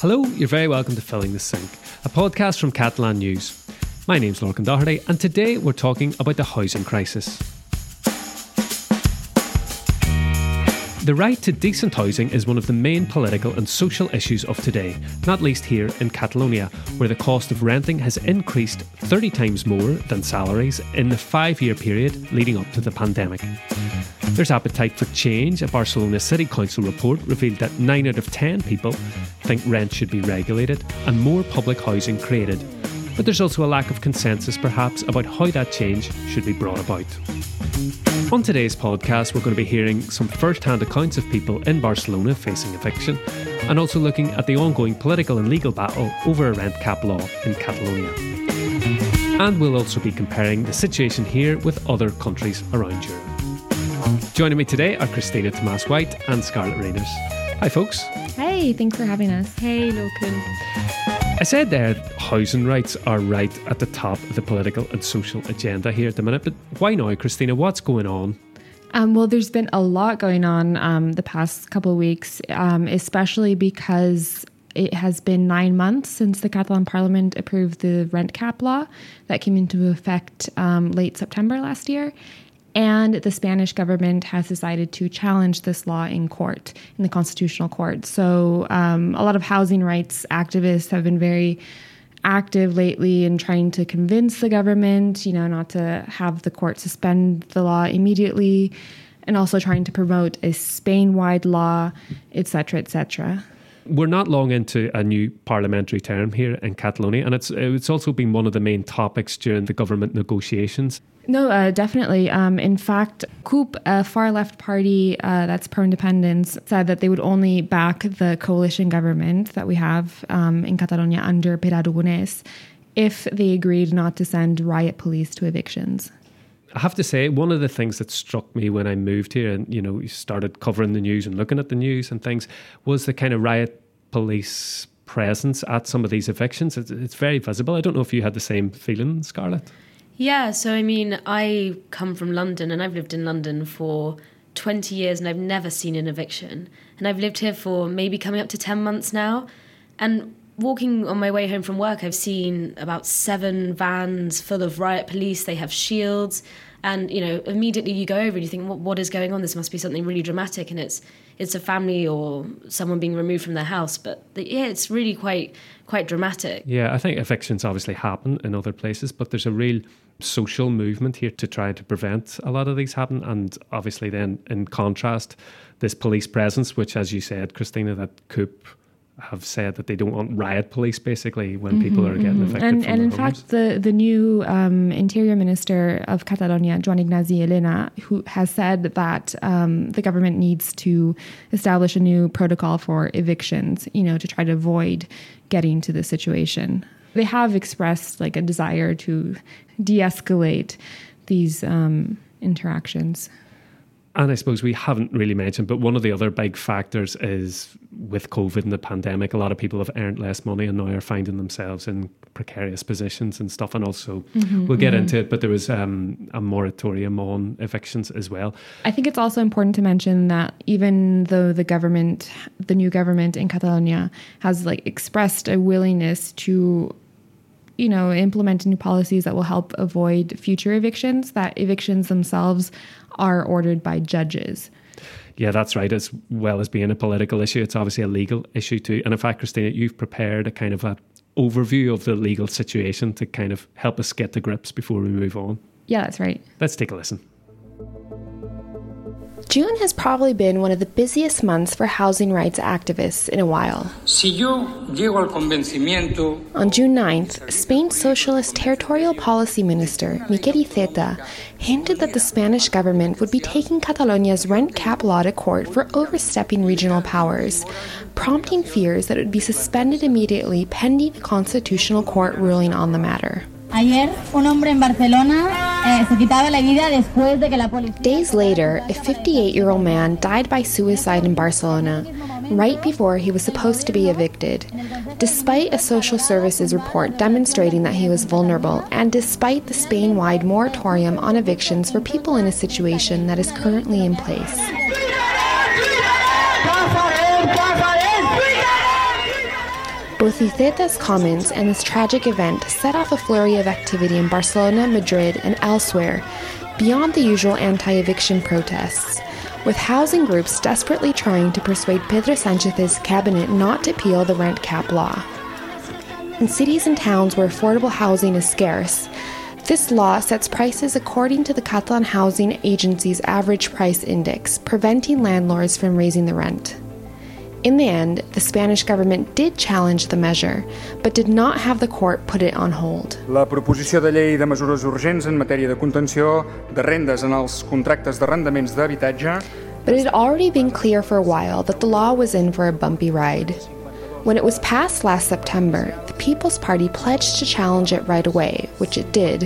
Hello, you're very welcome to Filling the Sink, a podcast from Catalan News. My name's Lorcan Doherty, and today we're talking about the housing crisis. The right to decent housing is one of the main political and social issues of today, not least here in Catalonia, where the cost of renting has increased 30 times more than salaries in the five year period leading up to the pandemic. There's appetite for change. A Barcelona City Council report revealed that 9 out of 10 people think rent should be regulated and more public housing created. But there's also a lack of consensus, perhaps, about how that change should be brought about. On today's podcast, we're going to be hearing some first hand accounts of people in Barcelona facing eviction and also looking at the ongoing political and legal battle over a rent cap law in Catalonia. And we'll also be comparing the situation here with other countries around Europe. Joining me today are Christina Tomas White and Scarlett Rainers. Hi, folks. Hey, thanks for having us. Hey, Lorcan. I said there housing rights are right at the top of the political and social agenda here at the minute, but why now, Christina? What's going on? Um, well, there's been a lot going on um, the past couple of weeks, um, especially because it has been nine months since the Catalan Parliament approved the rent cap law that came into effect um, late September last year. And the Spanish government has decided to challenge this law in court, in the Constitutional Court. So, um, a lot of housing rights activists have been very active lately in trying to convince the government, you know, not to have the court suspend the law immediately, and also trying to promote a Spain-wide law, etc., etc. We're not long into a new parliamentary term here in Catalonia, and it's it's also been one of the main topics during the government negotiations. No, uh, definitely. Um, in fact, CUP, a far left party uh, that's pro independence, said that they would only back the coalition government that we have um, in Catalonia under Pere Aragonès if they agreed not to send riot police to evictions. I have to say, one of the things that struck me when I moved here and, you know, started covering the news and looking at the news and things was the kind of riot police presence at some of these evictions. It's, it's very visible. I don't know if you had the same feeling, Scarlett. Yeah, so I mean, I come from London and I've lived in London for 20 years and I've never seen an eviction. And I've lived here for maybe coming up to 10 months now. And walking on my way home from work, I've seen about seven vans full of riot police. They have shields. And, you know, immediately you go over and you think, what, what is going on? This must be something really dramatic. And it's it's a family or someone being removed from their house. But the, yeah, it's really quite quite dramatic. Yeah, I think evictions obviously happen in other places, but there's a real social movement here to try to prevent a lot of these happen. And obviously, then in contrast, this police presence, which, as you said, Christina, that CUP have said that they don't want riot police basically when mm-hmm, people are getting mm-hmm. evicted. And, and in homes. fact, the, the new um, interior minister of Catalonia, Joan Ignasi Elena, who has said that um, the government needs to establish a new protocol for evictions, you know, to try to avoid getting to this situation. They have expressed like a desire to de-escalate these um, interactions. And I suppose we haven't really mentioned, but one of the other big factors is with COVID and the pandemic, a lot of people have earned less money and now are finding themselves in precarious positions and stuff. And also, mm-hmm, we'll get mm-hmm. into it, but there was um, a moratorium on evictions as well. I think it's also important to mention that even though the government, the new government in Catalonia, has like expressed a willingness to you know, implement new policies that will help avoid future evictions, that evictions themselves are ordered by judges. Yeah, that's right. As well as being a political issue, it's obviously a legal issue too. And in fact, Christina, you've prepared a kind of a overview of the legal situation to kind of help us get to grips before we move on. Yeah, that's right. Let's take a listen. June has probably been one of the busiest months for housing rights activists in a while. On June 9th, Spain's Socialist Territorial Policy Minister, Miquel Iceta, hinted that the Spanish government would be taking Catalonia's rent cap law to court for overstepping regional powers, prompting fears that it would be suspended immediately pending a constitutional court ruling on the matter. Ayer, un hombre en Barcelona eh, se quitaba la vida después de que la policía. Days later, a 58 year old man died by suicide in Barcelona, right before he was supposed to be evicted, despite a social services report demonstrating that he was vulnerable, and despite the Spain wide moratorium on evictions for people in a situation that is currently in place. Both Iceta's comments and this tragic event set off a flurry of activity in Barcelona, Madrid, and elsewhere, beyond the usual anti eviction protests, with housing groups desperately trying to persuade Pedro Sanchez's cabinet not to peel the rent cap law. In cities and towns where affordable housing is scarce, this law sets prices according to the Catalan Housing Agency's average price index, preventing landlords from raising the rent. In the end, the Spanish government did challenge the measure, but did not have the court put it on hold. La proposició de llei de mesures urgents en matèria de contenció de rendes en els contractes d'arrendaments d'habitatge But it had already been clear for a while that the law was in for a bumpy ride. When it was passed last September, the People's Party pledged to challenge it right away, which it did,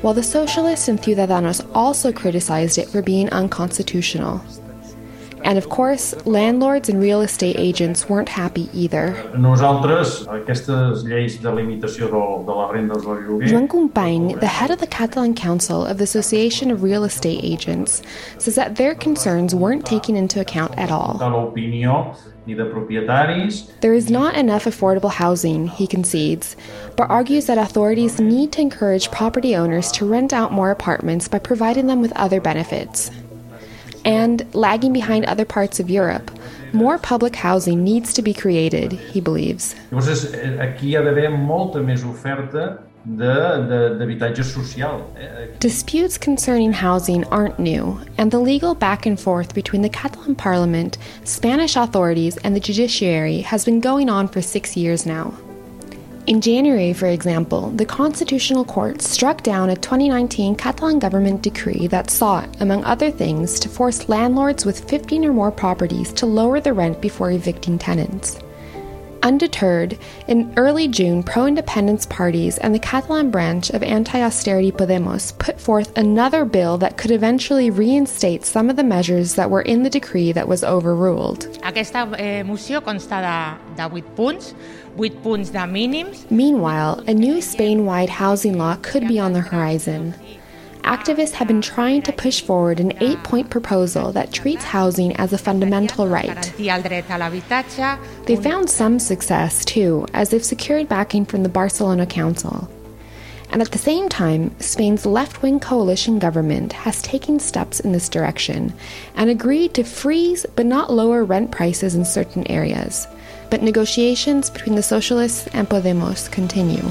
while the Socialists and Ciudadanos also criticized it for being unconstitutional. And of course, landlords and real estate agents weren't happy either. Nosaltres, aquestes lleis de limitació de, de les rendes del lloguer... Joan Company, the head of the Catalan Council of the Association of Real Estate Agents, says that their concerns weren't taken into account at all. l'opinió ni de propietaris There is not enough affordable housing, he concedes, but argues that authorities need to encourage property owners to rent out more apartments by providing them with other benefits. And, lagging behind other parts of Europe, more public housing needs to be created, he believes. Llavors, eh, aquí hi ha d'haver molta més oferta de- de- d'habitatge social. Eh? Disputes concerning housing aren't new, and the legal back and forth between the Catalan parliament, Spanish authorities, and the judiciary has been going on for six years now. In January, for example, the Constitutional Court struck down a 2019 Catalan government decree that sought, among other things, to force landlords with 15 or more properties to lower the rent before evicting tenants. Undeterred, in early June, pro independence parties and the Catalan branch of anti austerity Podemos put forth another bill that could eventually reinstate some of the measures that were in the decree that was overruled. Aquesta eh, moció consta de, de 8 punts, 8 punts de mínims. Meanwhile, a new Spain wide housing law could be on the horizon. Activists have been trying to push forward an eight point proposal that treats housing as a fundamental right. Garantir el dret a l'habitatge. They found some success, too, as they've secured backing from the Barcelona Council. And at the same time, Spain's left wing coalition government has taken steps in this direction and agreed to freeze but not lower rent prices in certain areas. But negotiations between the Socialists and Podemos continue.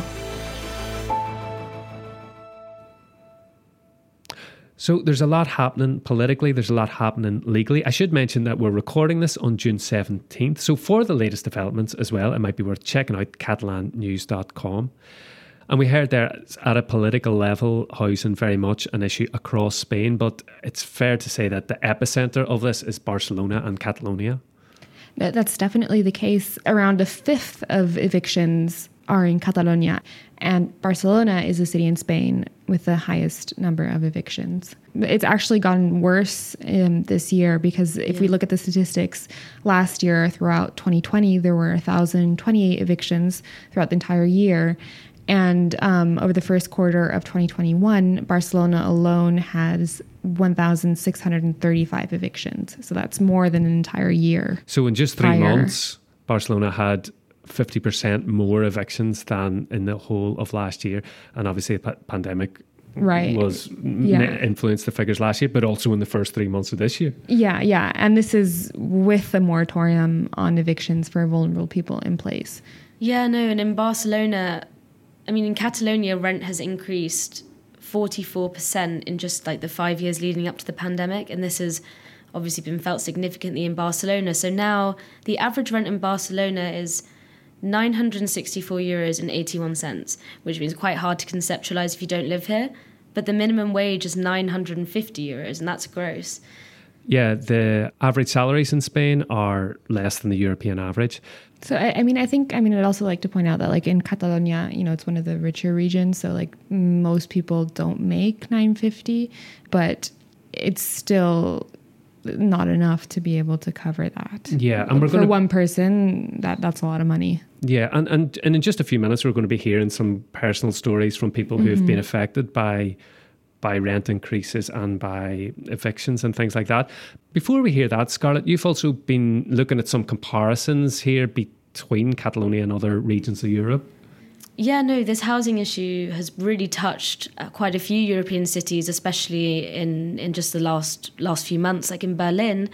So there's a lot happening politically, there's a lot happening legally. I should mention that we're recording this on June 17th. So for the latest developments as well, it might be worth checking out catalannews.com. And we heard there at a political level, housing very much an issue across Spain, but it's fair to say that the epicenter of this is Barcelona and Catalonia. That- That's definitely the case. Around a fifth of evictions are in Catalonia, and Barcelona is a city in Spain with the highest number of evictions. It's actually gotten worse um, this year because if we look at the statistics, last year throughout 2020, there were 1,028 evictions throughout the entire year. And um, over the first quarter of 2021, Barcelona alone has 1,635 evictions. So that's more than an entire year. So in just three Prior. months, Barcelona had 50% more evictions than in the whole of last year. And obviously, the pa- pandemic Right. was Yeah. influenced the figures last year, but also in the first three months of this year. Yeah, yeah. And this is with a moratorium on evictions for vulnerable people in place. Yeah, no, and in Barcelona, I mean, in Catalonia, rent has increased 44% in just like the five years leading up to the pandemic. And this has obviously been felt significantly in Barcelona. So now the average rent in Barcelona is 964 euros and 81 cents, which means quite hard to conceptualize if you don't live here. But the minimum wage is 950 euros, and that's gross. Yeah, the average salaries in Spain are less than the European average. So I, I mean, I think I mean I'd also like to point out that like in Catalonia, you know, it's one of the richer regions, so like most people don't make 950, but it's still not enough to be able to cover that. Yeah, and we're for gonna- one person, that that's a lot of money. Yeah, and, and, and in just a few minutes, we're going to be hearing some personal stories from people who have mm-hmm. been affected by by rent increases and by evictions and things like that. Before we hear that, Scarlett, you've also been looking at some comparisons here between Catalonia and other regions of Europe? Yeah, no, this housing issue has really touched uh, quite a few European cities, especially in, in just the last last few months. Like in Berlin,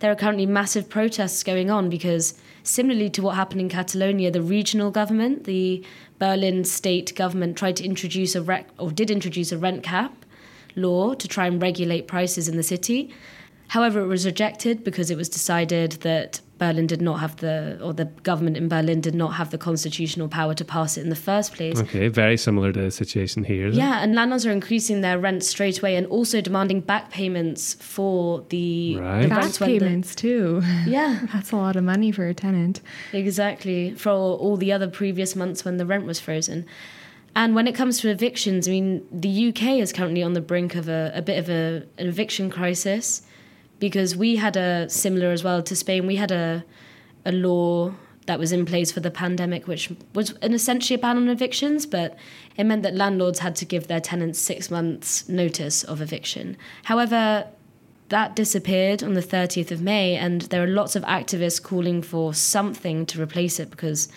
there are currently massive protests going on because, similarly to what happened in Catalonia, the regional government, the Berlin state government, tried to introduce a rec- or did introduce a rent cap law to try and regulate prices in the city. However, it was rejected because it was decided that Berlin did not have the, or the government in Berlin did not have the constitutional power to pass it in the first place. Okay, very similar to the situation here. Yeah, and landlords are increasing their rent straight away and also demanding back payments for the, right. the back payments the, too. Yeah, that's a lot of money for a tenant. Exactly for all the other previous months when the rent was frozen. And when it comes to evictions, I mean, the UK is currently on the brink of a, a bit of a, an eviction crisis because we had a similar as well to Spain. We had a a law that was in place for the pandemic, which was an essentially a ban on evictions, but it meant that landlords had to give their tenants six months' notice of eviction. However, that disappeared on the 30th of May, and there are lots of activists calling for something to replace it because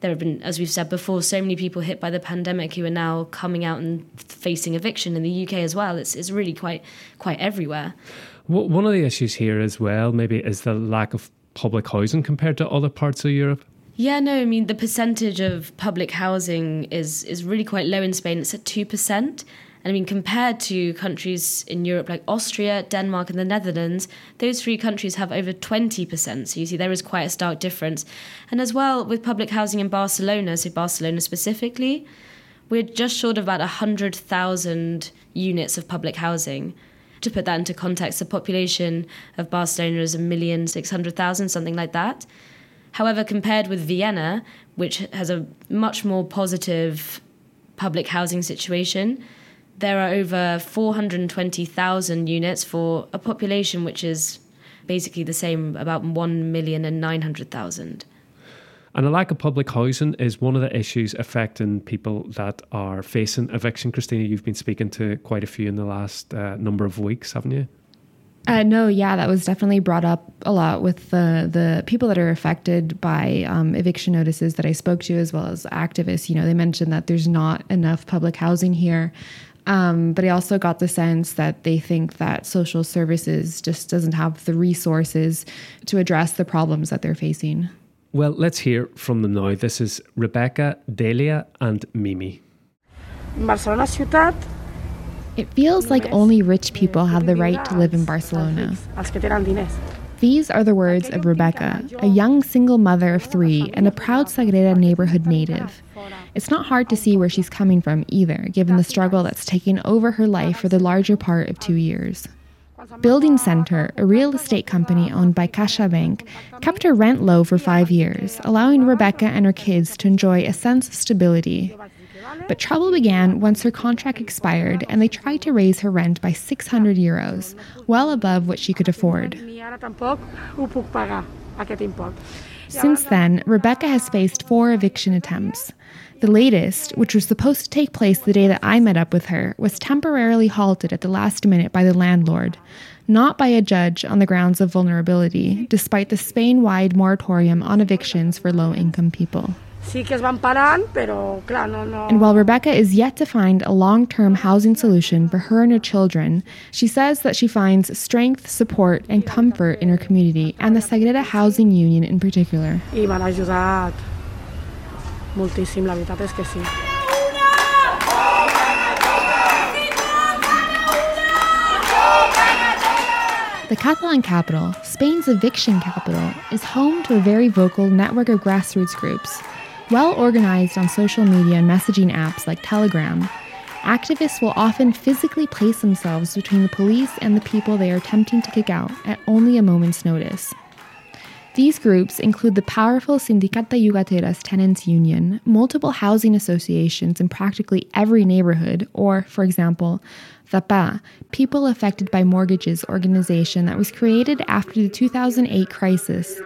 there have been, as we've said before, so many people hit by the pandemic who are now coming out and facing eviction in the UK as well. It's, it's really quite quite everywhere. One of the issues here as well, maybe, is the lack of public housing compared to other parts of Europe. Yeah, no, I mean the percentage of public housing is is really quite low in Spain. It's at two percent. And I mean, compared to countries in Europe like Austria, Denmark, and the Netherlands, those three countries have over 20%. So you see, there is quite a stark difference. And as well, with public housing in Barcelona, so Barcelona specifically, we're just short of about 100,000 units of public housing. To put that into context, the population of Barcelona is a million six hundred thousand, something like that. However, compared with Vienna, which has a much more positive public housing situation, there are over 420,000 units for a population which is basically the same, about 1 million and 900,000. And a lack of public housing is one of the issues affecting people that are facing eviction. Christina, you've been speaking to quite a few in the last uh, number of weeks, haven't you? Uh, no, yeah, that was definitely brought up a lot with the the people that are affected by um, eviction notices that I spoke to, as well as activists. You know, they mentioned that there's not enough public housing here, um, but I also got the sense that they think that social services just doesn't have the resources to address the problems that they're facing. Well, let's hear from them now. This is Rebecca, Delia, and Mimi. Barcelona ciutat it feels like only rich people have the right to live in Barcelona. These are the words of Rebecca, a young single mother of three and a proud Sagrera neighborhood native. It's not hard to see where she's coming from either, given the struggle that's taken over her life for the larger part of two years. Building Center, a real estate company owned by CaixaBank, kept her rent low for five years, allowing Rebecca and her kids to enjoy a sense of stability. But trouble began once her contract expired and they tried to raise her rent by 600 euros, well above what she could afford. Since then, Rebecca has faced four eviction attempts. The latest, which was supposed to take place the day that I met up with her, was temporarily halted at the last minute by the landlord, not by a judge on the grounds of vulnerability, despite the Spain wide moratorium on evictions for low income people. And while Rebecca is yet to find a long term housing solution for her and her children, she says that she finds strength, support, and comfort in her community and the Sagrera Housing Union in particular. moltíssim, la veritat és que sí. The Catalan capital, Spain's eviction capital, is home to a very vocal network of grassroots groups. Well organized on social media and messaging apps like Telegram, activists will often physically place themselves between the police and the people they are attempting to kick out at only a moment's notice. These groups include the powerful Sindicat de Llogateres Tenants Union, multiple housing associations in practically every neighborhood, or, for example, the PAH, People Affected by Mortgages organization that was created after the 2008 crisis.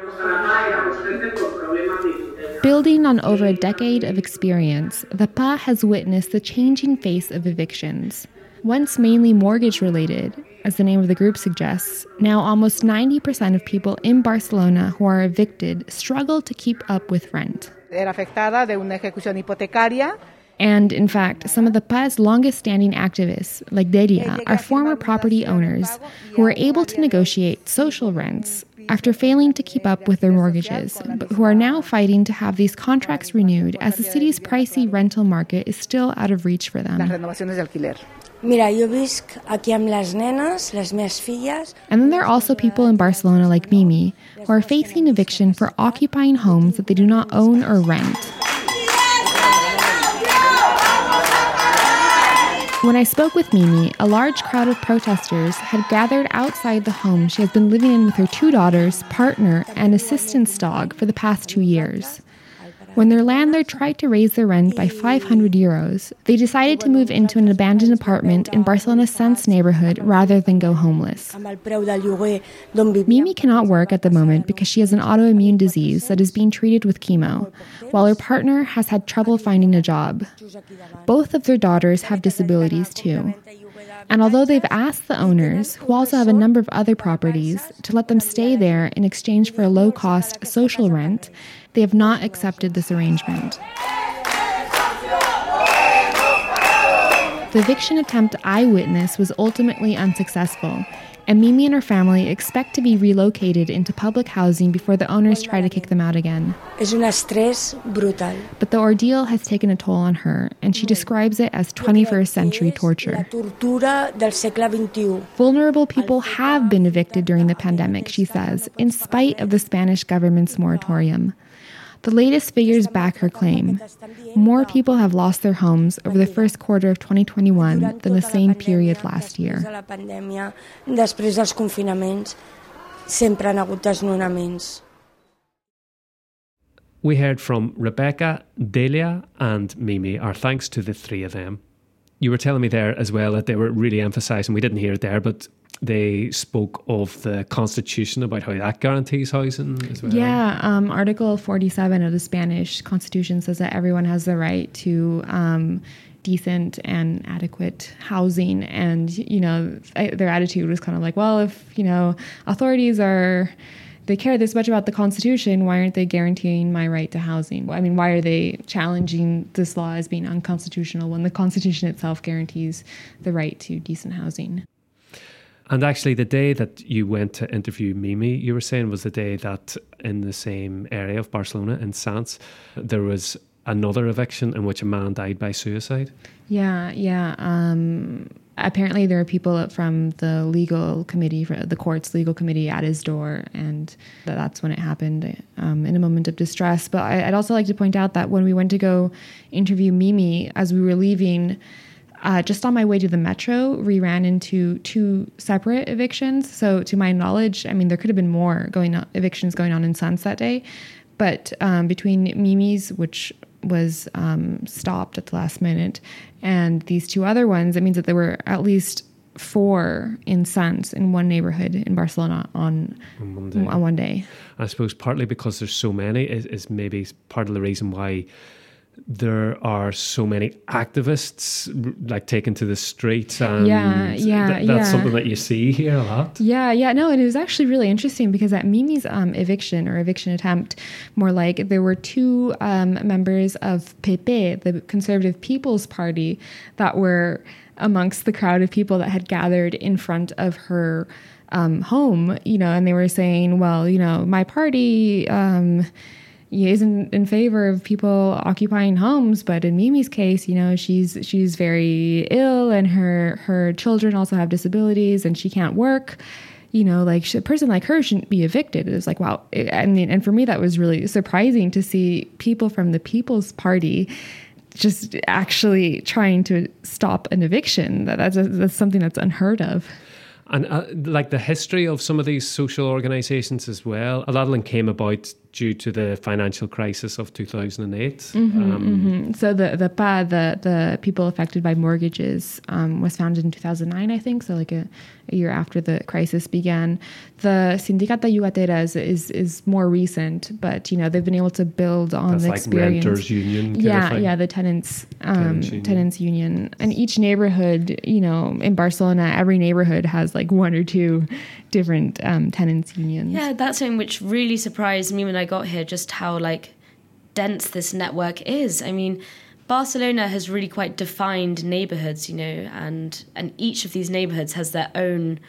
Building on over a decade of experience, the PAH has witnessed the changing face of evictions. Once mainly mortgage related, as the name of the group suggests, now almost 90% of people in Barcelona who are evicted struggle to keep up with rent. Era afectada de una ejecución hipotecaria And in fact, some of the PAH's longest standing activists, like Delia, are former property owners who are able to negotiate social rents after failing to keep up with their mortgages, but who are now fighting to have these contracts renewed as the city's pricey rental market is still out of reach for them. renovaciones de alquiler. Mira, jo visc aquí amb les nenes, les meves filles. And then there are also people in Barcelona like Mimi who are facing eviction for occupying homes that they do not own or rent. When I spoke with Mimi, a large crowd of protesters had gathered outside the home she has been living in with her two daughters, partner, and assistance dog for the past two years. When their landlord tried to raise their rent by 500 euros, they decided to move into an abandoned apartment in Barcelona's Sants neighborhood rather than go homeless. Mimi cannot work at the moment because she has an autoimmune disease that is being treated with chemo, while her partner has had trouble finding a job. Both of their daughters have disabilities too. And although they've asked the owners, who also have a number of other properties, to let them stay there in exchange for a low cost social rent, they have not accepted this arrangement. The eviction attempt eyewitness was ultimately unsuccessful, and Mimi and her family expect to be relocated into public housing before the owners try to kick them out again. És un estrès brutal. But the ordeal has taken a toll on her, and she describes it as 21st century torture. tortura del segle XXI. Vulnerable people have been evicted during the pandemic, she says, in spite of the Spanish government's moratorium. The latest figures back her claim. More people have lost their homes over the first quarter of 2021 than the same period last year. de la pandèmia, després dels confinaments, sempre han hagut desnonaments. We heard from Rebecca, Delia, and Mimi. Our thanks to the three of them. You were telling me there as well that they were really emphasising, we didn't hear it there, but they spoke of the constitution about how that guarantees housing as well. Yeah, um, Article 47 of the Spanish Constitution says that everyone has the right to um, decent and adequate housing. And, you know, their attitude was kind of like, well, if, you know, authorities are. They care this much about the Constitution. Why aren't they guaranteeing my right to housing? I mean, why are they challenging this law as being unconstitutional when the Constitution itself guarantees the right to decent housing? And actually, the day that you went to interview Mimi, you were saying was the day that in the same area of Barcelona, in Sants, there was another eviction in which a man died by suicide. Yeah, yeah. Um, apparently, there are people from the legal committee, the court's legal committee, at his door, and that's when it happened um, in a moment of distress. But I'd also like to point out that when we went to go interview Mimi, as we were leaving, uh, just on my way to the metro, we ran into two separate evictions. So, to my knowledge, I mean, there could have been more going on, evictions going on in Sants that day, but um, between Mimi's, which was um, stopped at the last minute, and these two other ones, it means that there were at least four in Sants in one neighborhood in Barcelona on On one day. on one day. I suppose partly because there's so many is, is maybe part of the reason why there are so many activists like taken to the streets and Yeah, yeah, that- that's yeah. something that you see here a lot. Yeah, yeah, no, and it was actually really interesting because at Mimi's um, eviction or eviction attempt, more like there were two um, members of PP the Conservative People's Party, that were amongst the crowd of people that had gathered in front of her um, home, you know, and they were saying, well, you know, my party. Isn't in favor of people occupying homes, but in Mimi's case, you know, she's she's very ill and her her children also have disabilities and she can't work. You know, like she, a person like her shouldn't be evicted. It was like, wow. I mean, and for me, that was really surprising to see people from the People's Party just actually trying to stop an eviction. That, that's, that's something that's unheard of. And uh, like the history of some of these social organisations as well, a lot of them came about due to the financial crisis of 2008. Mm-hmm, um, mm-hmm. So the the PAH, the the people affected by mortgages, um, was founded in 2009, I think. So like a, a year after the crisis began. The Sindicat de Llogateres is, is is more recent, but you know they've been able to build on That's the like experience. renters union. kind of yeah, thing. yeah, the tenants um, Tenants union. tenants union, and each neighborhood, you know, in Barcelona, every neighborhood has like one or two different um, tenants unions. Yeah, that's something which really surprised me when I got here, just how like dense this network is. I mean, Barcelona has really quite defined neighborhoods, you know, and and each of these neighborhoods has their own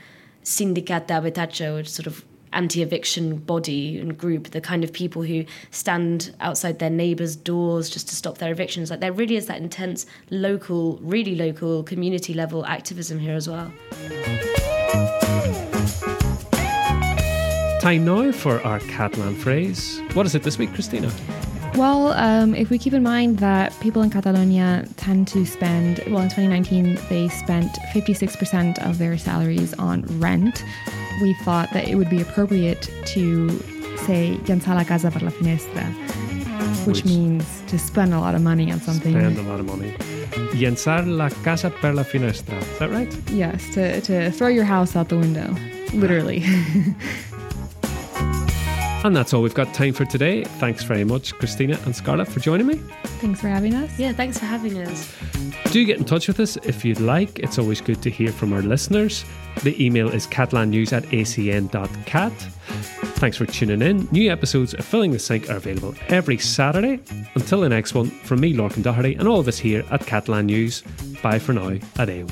sindicat de habitatge, which sort of anti-eviction body and group, the kind of people who stand outside their neighbors' doors just to stop their evictions. Like there really is that intense local, really local community level activism here as well. Time now for our Catalan phrase. What is it this week, Christina? Well, um, if we keep in mind that people in Catalonia tend to spend, well, in 2019, they spent 56% of their salaries on rent, we thought that it would be appropriate to say llançar la casa per la finestra, which, Which- means to spend a lot of money on something. Spend a lot of money. Llançar la casa per la finestra. Is that right? Yes, to, to throw your house out the window, literally. And that's all we've got time for today. Thanks very much, Christina and Scarlett, for joining me. Thanks for having us. Yeah, thanks for having us. Do get in touch with us if you'd like. It's always good to hear from our listeners. The email is catalannews at acn.cat. Thanks for tuning in. New episodes of Filling the Sink are available every Saturday. Until the next one, from me, Lorcan Doherty, and all of us here at Catalan News, bye for now. Adeu.